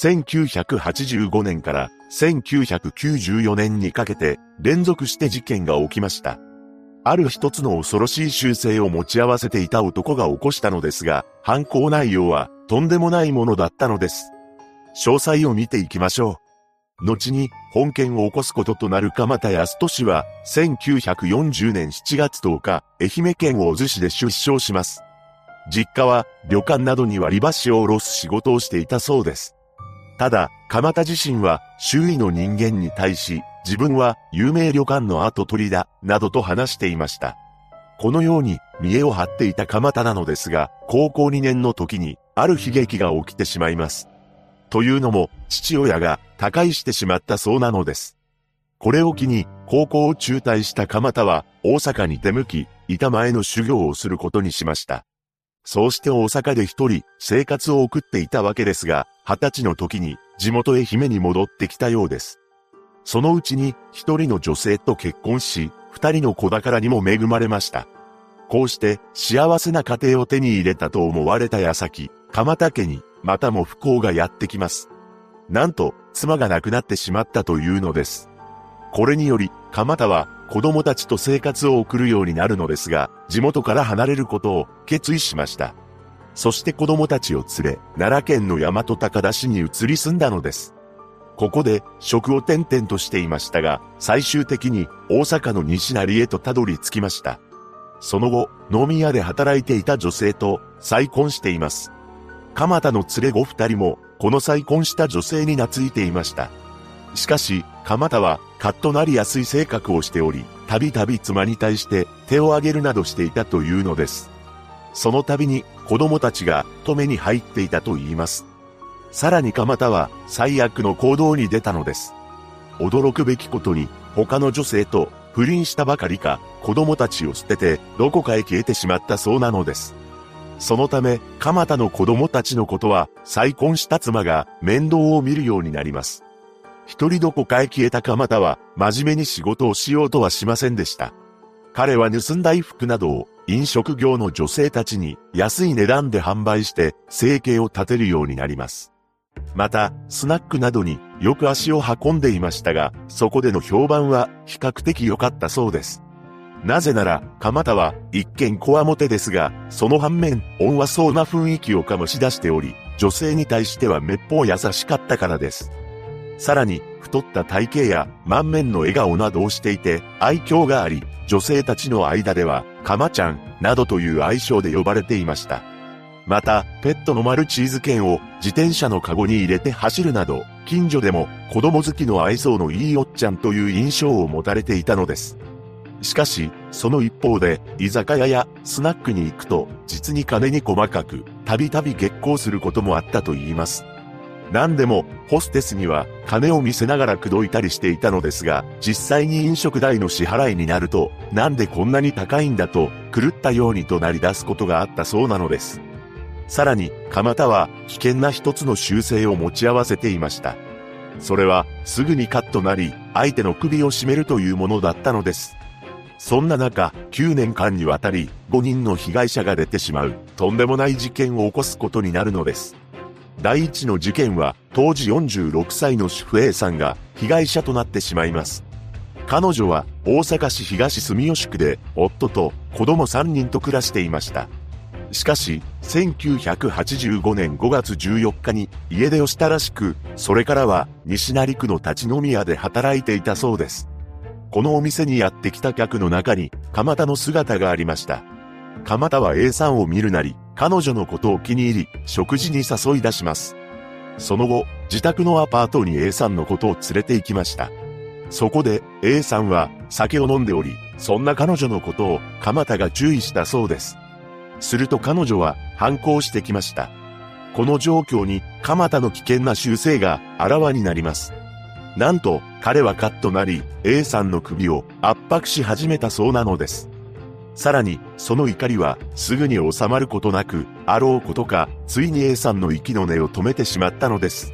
1985年から1994年にかけて連続して事件が起きました。ある一つの恐ろしい習性を持ち合わせていた男が起こしたのですが、犯行内容はとんでもないものだったのです。詳細を見ていきましょう。後に本件を起こすこととなる鎌田康俊は1940年7月10日、愛媛県大洲市で出生します。実家は旅館などに割り箸を下ろす仕事をしていたそうです。ただ、鎌田自身は周囲の人間に対し自分は有名旅館の後取りだ、などと話していました。このように見栄を張っていた鎌田なのですが、高校2年の時にある悲劇が起きてしまいます。というのも、父親が他界してしまったそうなのです。これを機に、高校を中退した鎌田は、大阪に出向き、板前の修行をすることにしました。そうして大阪で一人、生活を送っていたわけですが、二十歳の時に、地元愛媛に戻ってきたようです。そのうちに一人の女性と結婚し、二人の子宝にも恵まれました。こうして幸せな家庭を手に入れたと思われた矢先、鎌田家にまたも不幸がやってきます。なんと、妻が亡くなってしまったというのです。これにより、鎌田は子供たちと生活を送るようになるのですが、地元から離れることを決意しました。そして子供たちを連れ、奈良県の大和高田市に移り住んだのです。ここで職を転々としていましたが、最終的に大阪の西成へとたどり着きました。その後、飲み屋で働いていた女性と再婚しています。蒲田の連れ子二人も、この再婚した女性に懐いていました。しかし、蒲田はカッとなりやすい性格をしており、たびたび妻に対して手を挙げるなどしていたというのです。その度に子供たちが止めに入っていたと言います。さらに蒲田は最悪の行動に出たのです。驚くべきことに、他の女性と不倫したばかりか、子供たちを捨てて、どこかへ消えてしまったそうなのです。そのため、蒲田の子供たちのことは、再婚した妻が面倒を見るようになります。一人どこかへ消えた蒲田は、真面目に仕事をしようとはしませんでした。彼は盗んだ衣服などを飲食業の女性たちに安い値段で販売して生計を立てるようになります。また、スナックなどによく足を運んでいましたが、そこでの評判は比較的良かったそうです。なぜなら、蒲田は一見こわもてですが、その反面、温和そうな雰囲気を醸し出しており、女性に対してはめっぽう優しかったからです。さらに、太った体型や満面の笑顔などをしていて、愛嬌があり、女性たちの間では、かまちゃん、などという愛称で呼ばれていました。また、ペットのマルチーズ券を自転車のカゴに入れて走るなど、近所でも子供好きの愛想のいいおっちゃんという印象を持たれていたのです。しかし、その一方で、居酒屋やスナックに行くと、実に金に細かく、たびたび激高することもあったと言います。何でも、ホステスには金を見せながら口説いたりしていたのですが、実際に飲食代の支払いになると、なんでこんなに高いんだと、狂ったようにとなり出すことがあったそうなのです。さらに、蒲田は危険な一つの習性を持ち合わせていました。それは、すぐにカッとなり、相手の首を絞めるというものだったのです。そんな中、9年間にわたり、5人の被害者が出てしまう、とんでもない事件を起こすことになるのです。第一の事件は、当時46歳の主婦 A さんが被害者となってしまいます。彼女は大阪市東住吉区で夫と子供3人と暮らしていました。しかし、1985年5月14日に家出をしたらしく、それからは西成区の立ち飲み屋で働いていたそうです。このお店にやってきた客の中に、蒲田の姿がありました。蒲田は A さんを見るなり、彼女のことを気に入り、食事に誘い出します。その後、自宅のアパートに A さんのことを連れて行きました。そこで A さんは酒を飲んでおり、そんな彼女のことを蒲田が注意したそうです。すると彼女は反抗してきました。この状況に、蒲田の危険な習性があらわになります。なんと、彼はカッとなり、A さんの首を圧迫し始めたそうなのです。さらに、その怒りは、すぐに収まることなく、あろうことか、ついに A さんの息の根を止めてしまったのです。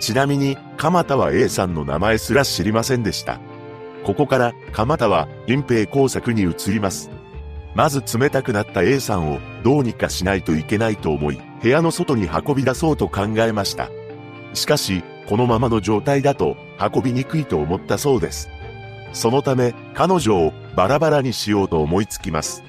ちなみに、蒲田は A さんの名前すら知りませんでした。ここから、蒲田は隠蔽工作に移ります。まず冷たくなった A さんをどうにかしないといけないと思い、部屋の外に運び出そうと考えました。しかし、このままの状態だと運びにくいと思ったそうです。そのため、彼女をバラバラにしようと思いつきます。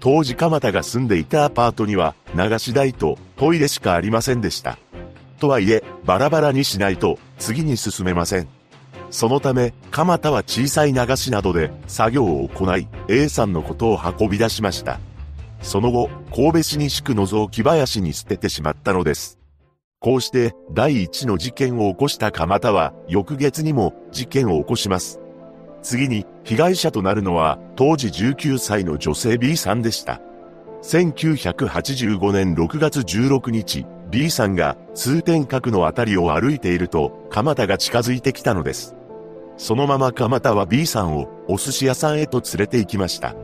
当時蒲田が住んでいたアパートには流し台とトイレしかありませんでした。とはいえ、バラバラにしないと次に進めません。そのため、蒲田は小さい流しなどで作業を行い、A さんのことを運び出しました。その後、神戸市西区の雑木林に捨ててしまったのです。こうして第一の事件を起こした蒲田は翌月にも事件を起こします。次に被害者となるのは当時19歳の女性 B さんでした。1985年6月16日、B さんが通天閣のあたりを歩いていると、蒲田が近づいてきたのです。そのまま蒲田は B さんをお寿司屋さんへと連れて行きました。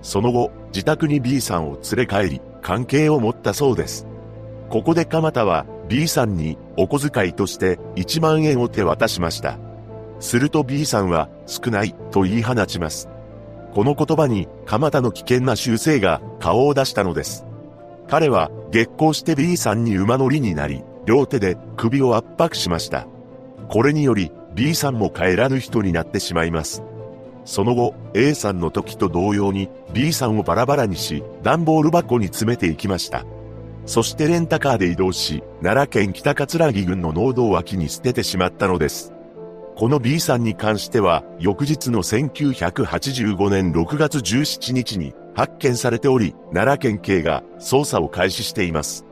その後、自宅に B さんを連れ帰り、関係を持ったそうです。ここで蒲田は B さんにお小遣いとして1万円を手渡しました。すると B さんは少ないと言い放ちます。この言葉に蒲田の危険な習性が顔を出したのです。彼は激光して B さんに馬乗りになり、両手で首を圧迫しました。これにより B さんも帰らぬ人になってしまいます。その後、A さんの時と同様に B さんをバラバラにし、段ボール箱に詰めていきました。そしてレンタカーで移動し、奈良県北葛城郡の農道脇に捨ててしまったのです。この B さんに関しては、翌日の1985年6月17日に発見されており、奈良県警が捜査を開始しています。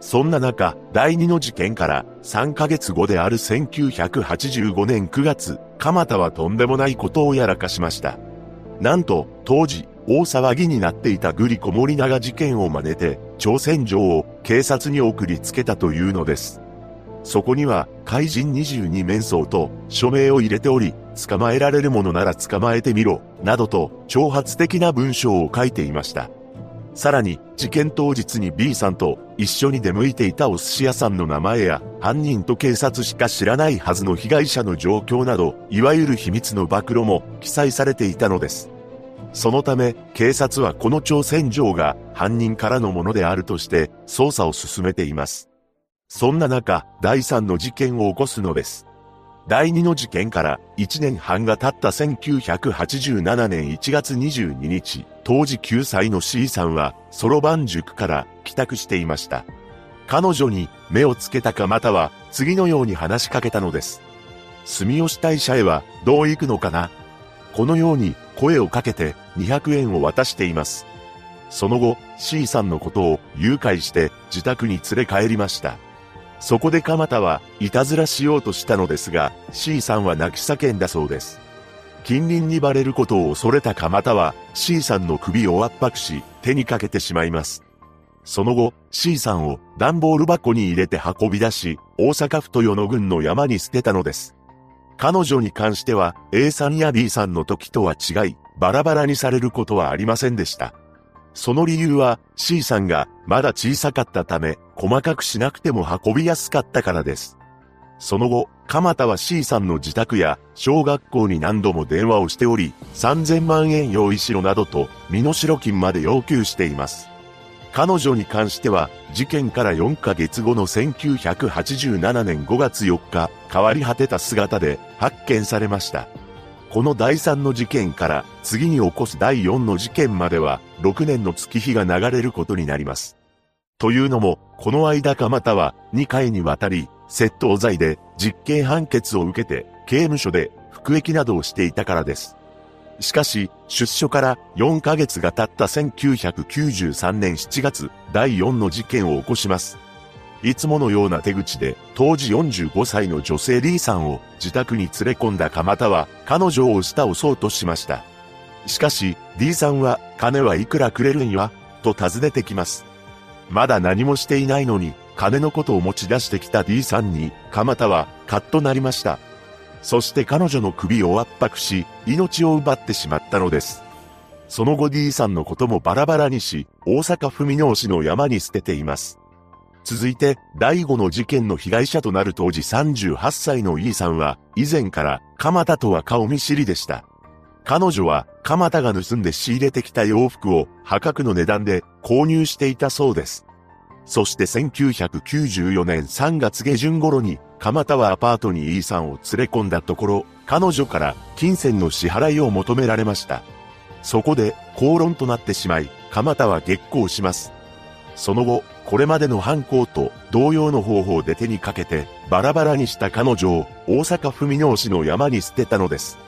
そんな中、第2の事件から3ヶ月後である1985年9月、蒲田はとんでもないことをやらかしました。なんと、当時、大騒ぎになっていたグリコ森永事件を真似て、朝鮮城を警察に送りつけたというのです。そこには、怪人22面相と署名を入れており、捕まえられるものなら捕まえてみろ、などと挑発的な文章を書いていました。さらに、事件当日に B さんと一緒に出向いていたお寿司屋さんの名前や、犯人と警察しか知らないはずの被害者の状況など、いわゆる秘密の暴露も記載されていたのです。そのため、警察はこの朝鮮城が犯人からのものであるとして捜査を進めています。そんな中、第3の事件を起こすのです。第2の事件から1年半が経った1987年1月22日、当時9歳の C さんは、そろばん塾から帰宅していました。彼女に目をつけたかまたは次のように話しかけたのです。住吉大社へはどう行くのかな？このように声をかけて200円を渡しています。その後、C さんのことを誘拐して自宅に連れ帰りました。そこで蒲田はいたずらしようとしたのですが、C さんは泣き叫んだそうです。近隣にバレることを恐れた蒲田は C さんの首を圧迫し手にかけてしまいます。その後、C さんを段ボール箱に入れて運び出し、大阪府豊野郡の山に捨てたのです。彼女に関しては A さんや B さんの時とは違い、バラバラにされることはありませんでした。その理由は C さんがまだ小さかったため、細かくしなくても運びやすかったからです。その後、蒲田は C さんの自宅や小学校に何度も電話をしており、3000万円用意しろなどと身代金まで要求しています。彼女に関しては、事件から4ヶ月後の1987年5月4日、変わり果てた姿で発見されました。この第3の事件から次に起こす第4の事件までは6年の月日が流れることになります。というのも、この間かまたは2回にわたり窃盗罪で実刑判決を受けて刑務所で服役などをしていたからです。しかし、出所から4ヶ月が経った1993年7月、第4の事件を起こします。いつものような手口で、当時45歳の女性 D さんを自宅に連れ込んだ蒲田は、彼女を押し倒そうとしました。しかし、D さんは、金はいくらくれるんやと尋ねてきます。まだ何もしていないのに、金のことを持ち出してきた D さんに、蒲田は、カッとなりました。そして彼女の首を圧迫し、命を奪ってしまったのです。その後 D さんのこともバラバラにし、大阪府美濃市の山に捨てています。続いて、第5の事件の被害者となる当時38歳の E さんは、以前から蒲田とは顔見知りでした。彼女は、蒲田が盗んで仕入れてきた洋服を破格の値段で購入していたそうです。そして1994年3月下旬頃に蒲田はアパートに E さんを連れ込んだところ、彼女から金銭の支払いを求められました。そこで口論となってしまい、蒲田は激高します。その後、これまでの犯行と同様の方法で手にかけて、バラバラにした彼女を大阪府箕面市の山に捨てたのです。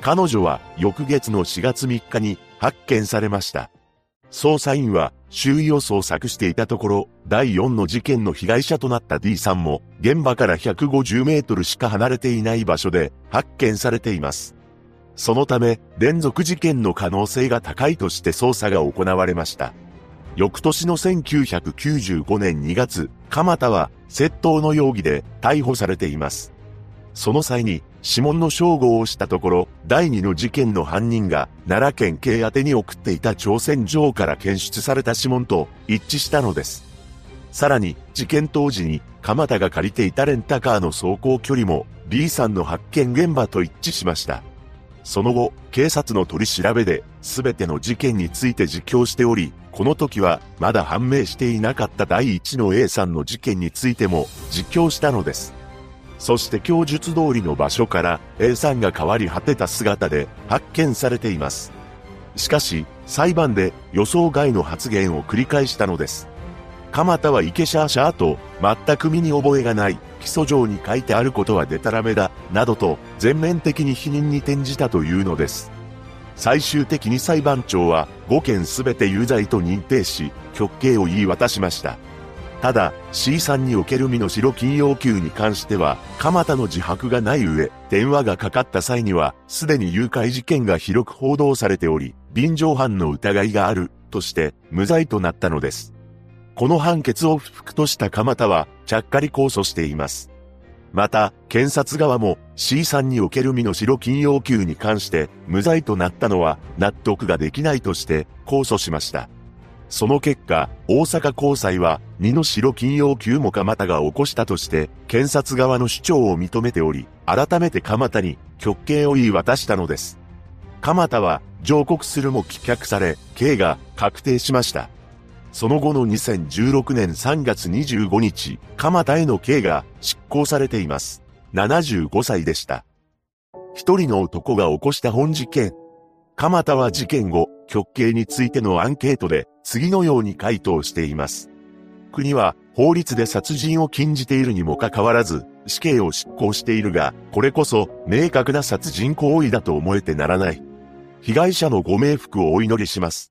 彼女は翌月の4月3日に発見されました。捜査員は周囲を捜索していたところ、第4の事件の被害者となった D さんも、現場から150メートルしか離れていない場所で発見されています。そのため、連続事件の可能性が高いとして捜査が行われました。翌年の1995年2月、蒲田は窃盗の容疑で逮捕されています。その際に指紋の照合をしたところ、第2の事件の犯人が奈良県警宛に送っていた朝鮮城から検出された指紋と一致したのです。さらに、事件当時に蒲田が借りていたレンタカーの走行距離も B さんの発見現場と一致しました。その後、警察の取り調べで、すべての事件について自供しており、この時は、まだ判明していなかった第一の A さんの事件についても、自供したのです。そして供述通りの場所から A さんが変わり果てた姿で発見されています。しかし、裁判で予想外の発言を繰り返したのです。蒲田は池シャーシャーと全く身に覚えがない基礎上に書いてあることはデタラメだ、などと全面的に否認に転じたというのです。最終的に裁判長は5件すべて有罪と認定し、極刑を言い渡しました。ただ、C さんにおける身の代金要求に関しては、蒲田の自白がない上、電話がかかった際には、すでに誘拐事件が広く報道されており、便乗犯の疑いがある、として、無罪となったのです。この判決を不服とした蒲田は、ちゃっかり控訴しています。また、検察側も C さんにおける身代金要求に関して無罪となったのは納得ができないとして控訴しました。その結果、大阪高裁は、二の白金要求も蒲田が起こしたとして、検察側の主張を認めており、改めて蒲田に極刑を言い渡したのです。蒲田は、上告するも棄却され、刑が確定しました。その後の2016年3月25日、蒲田への刑が執行されています。75歳でした。一人の男が起こした本事件。蒲田は事件後、極刑についてのアンケートで次のように回答しています。国は法律で殺人を禁じているにもかかわらず死刑を執行しているが、これこそ明確な殺人行為だと思えてならない。被害者のご冥福をお祈りします。